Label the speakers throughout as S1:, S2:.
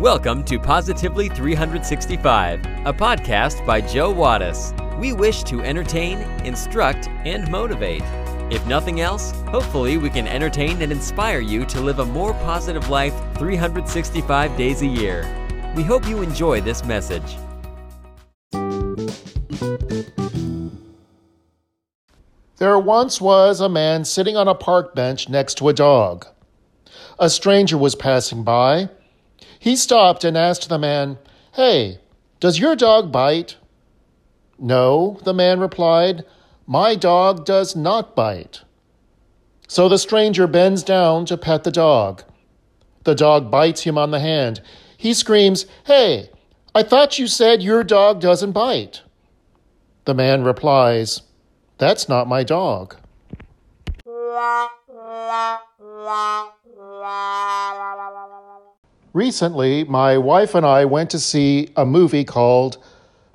S1: Welcome to Positively 365, a podcast by Joe Wattis. We wish to entertain, instruct, and motivate. If nothing else, hopefully we can entertain and inspire you to live a more positive life 365 days a year. We hope you enjoy this message.
S2: There once was a man sitting on a park bench next to a dog. A stranger was passing by. He stopped and asked the man, Hey, does your dog bite? No, the man replied, My dog does not bite. So the stranger bends down to pet the dog. The dog bites him on the hand. He screams, Hey, I thought you said your dog doesn't bite. The man replies, That's not my dog. Recently, my wife and I went to see a movie called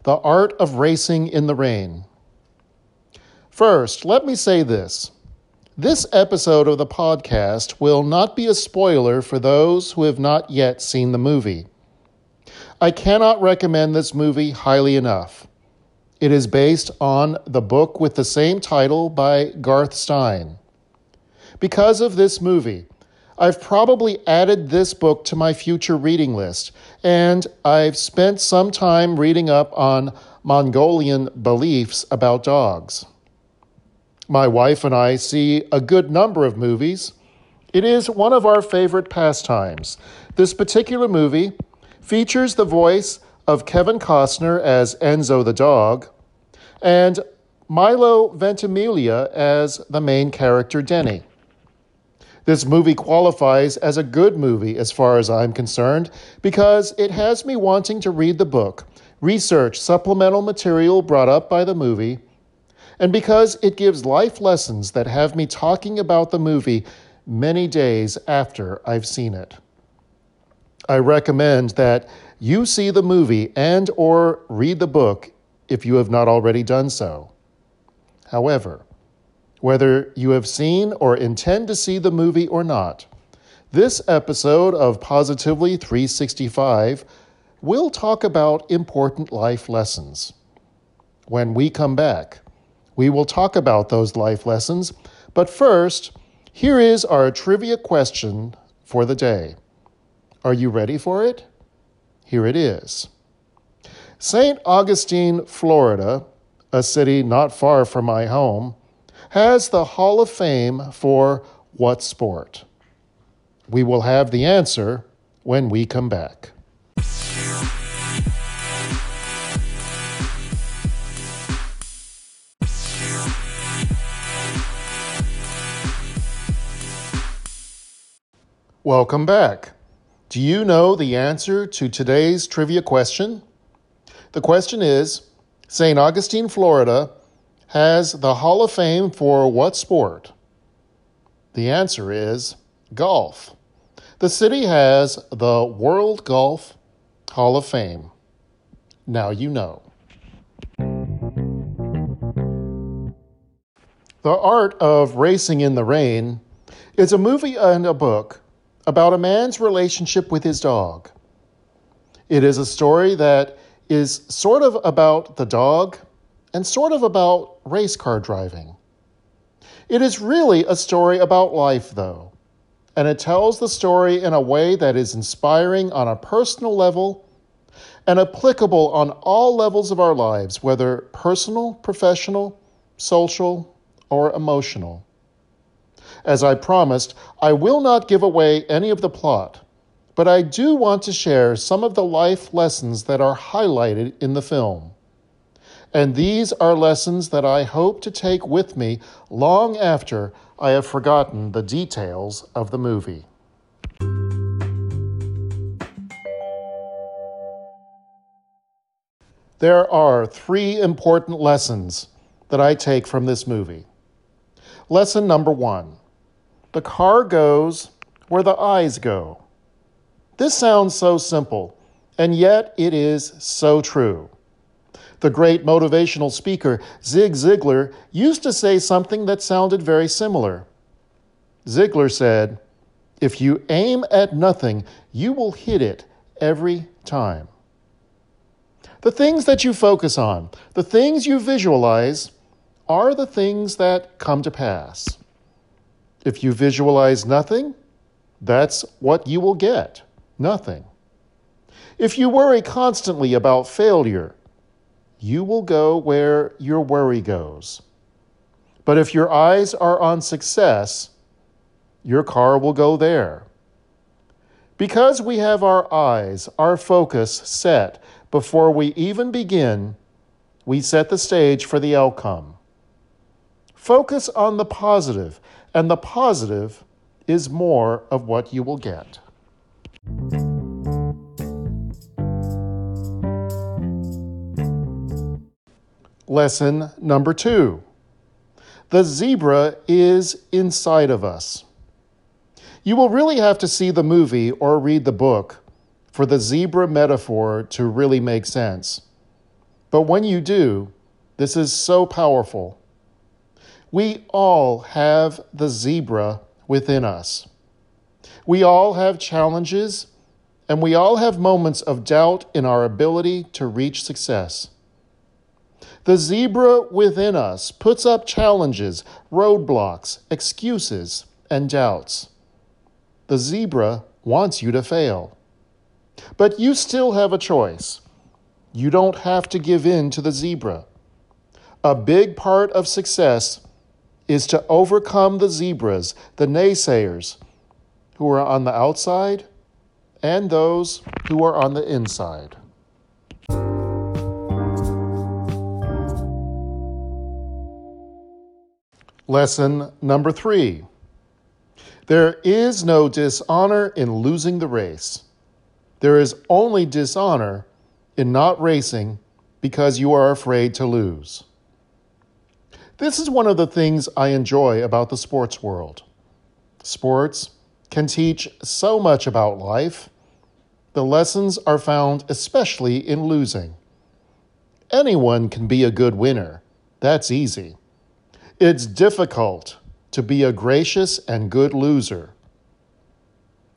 S2: The Art of Racing in the Rain. First, let me say this. This episode of the podcast will not be a spoiler for those who have not yet seen the movie. I cannot recommend this movie highly enough. It is based on the book with the same title by Garth Stein. Because of this movie, I've probably added this book to my future reading list, and I've spent some time reading up on Mongolian beliefs about dogs. My wife and I see a good number of movies. It is one of our favorite pastimes. This particular movie features the voice of Kevin Costner as Enzo the dog and Milo Ventimiglia as the main character Denny. This movie qualifies as a good movie as far as I'm concerned because it has me wanting to read the book, research supplemental material brought up by the movie, and because it gives life lessons that have me talking about the movie many days after I've seen it. I recommend that you see the movie and or read the book if you have not already done so. However, whether you have seen or intend to see the movie or not. This episode of Positively 365 will talk about important life lessons. When we come back, we will talk about those life lessons, but first, here is our trivia question for the day. Are you ready for it? Here it is. St. Augustine, Florida, a city not far from my home, has the Hall of Fame for what sport? We will have the answer when we come back. Welcome back. Do you know the answer to today's trivia question? The question is St. Augustine, Florida has the Hall of Fame for what sport? The answer is golf. The city has the World Golf Hall of Fame. Now you know. The Art of Racing in the Rain is a movie and a book about a man's relationship with his dog. It is a story that is sort of about the dog and sort of about race car driving. It is really a story about life, though, and it tells the story in a way that is inspiring on a personal level and applicable on all levels of our lives, whether personal, professional, social, or emotional. As I promised, I will not give away any of the plot, but I do want to share some of the life lessons that are highlighted in the film. And these are lessons that I hope to take with me long after I have forgotten the details of the movie. There are three important lessons that I take from this movie. Lesson number one the car goes where the eyes go. This sounds so simple, and yet it is so true. The great motivational speaker Zig Ziglar used to say something that sounded very similar. Ziglar said, If you aim at nothing, you will hit it every time. The things that you focus on, the things you visualize, are the things that come to pass. If you visualize nothing, that's what you will get nothing. If you worry constantly about failure, you will go where your worry goes. But if your eyes are on success, your car will go there. Because we have our eyes, our focus set before we even begin, we set the stage for the outcome. Focus on the positive, and the positive is more of what you will get. Lesson number two the zebra is inside of us. You will really have to see the movie or read the book for the zebra metaphor to really make sense. But when you do, this is so powerful. We all have the zebra within us. We all have challenges, and we all have moments of doubt in our ability to reach success. The zebra within us puts up challenges, roadblocks, excuses, and doubts. The zebra wants you to fail. But you still have a choice. You don't have to give in to the zebra. A big part of success is to overcome the zebras, the naysayers, who are on the outside and those who are on the inside. Lesson number three There is no dishonor in losing the race. There is only dishonor in not racing because you are afraid to lose. This is one of the things I enjoy about the sports world. Sports can teach so much about life. The lessons are found especially in losing. Anyone can be a good winner. That's easy. It's difficult to be a gracious and good loser.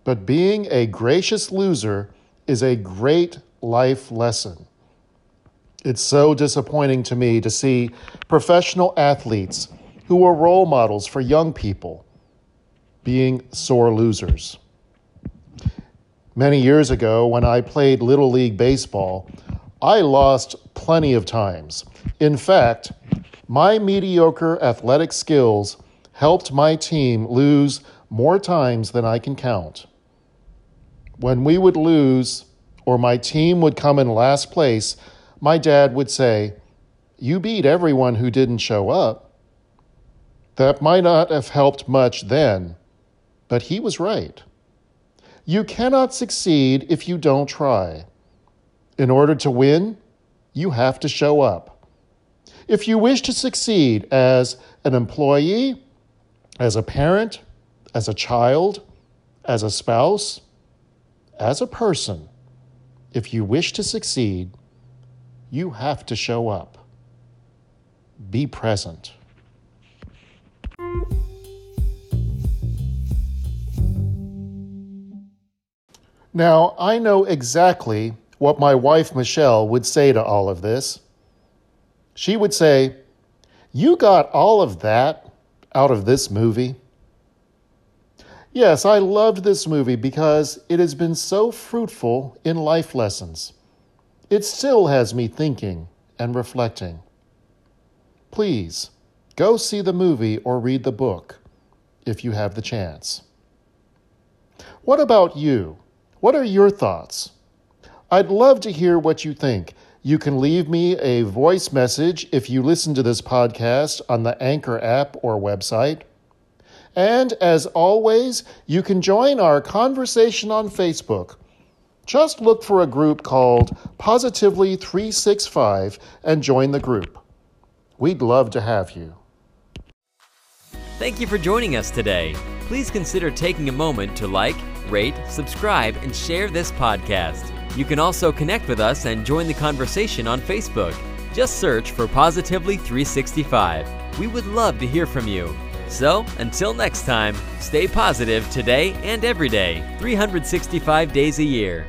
S2: But being a gracious loser is a great life lesson. It's so disappointing to me to see professional athletes who are role models for young people being sore losers. Many years ago, when I played Little League Baseball, I lost plenty of times. In fact, my mediocre athletic skills helped my team lose more times than I can count. When we would lose, or my team would come in last place, my dad would say, You beat everyone who didn't show up. That might not have helped much then, but he was right. You cannot succeed if you don't try. In order to win, you have to show up. If you wish to succeed as an employee, as a parent, as a child, as a spouse, as a person, if you wish to succeed, you have to show up. Be present. Now, I know exactly what my wife Michelle would say to all of this she would say, You got all of that out of this movie? Yes, I loved this movie because it has been so fruitful in life lessons. It still has me thinking and reflecting. Please go see the movie or read the book if you have the chance. What about you? What are your thoughts? I'd love to hear what you think you can leave me a voice message if you listen to this podcast on the Anchor app or website. And as always, you can join our conversation on Facebook. Just look for a group called Positively 365 and join the group. We'd love to have you.
S1: Thank you for joining us today. Please consider taking a moment to like, rate, subscribe, and share this podcast. You can also connect with us and join the conversation on Facebook. Just search for Positively 365. We would love to hear from you. So, until next time, stay positive today and every day, 365 days a year.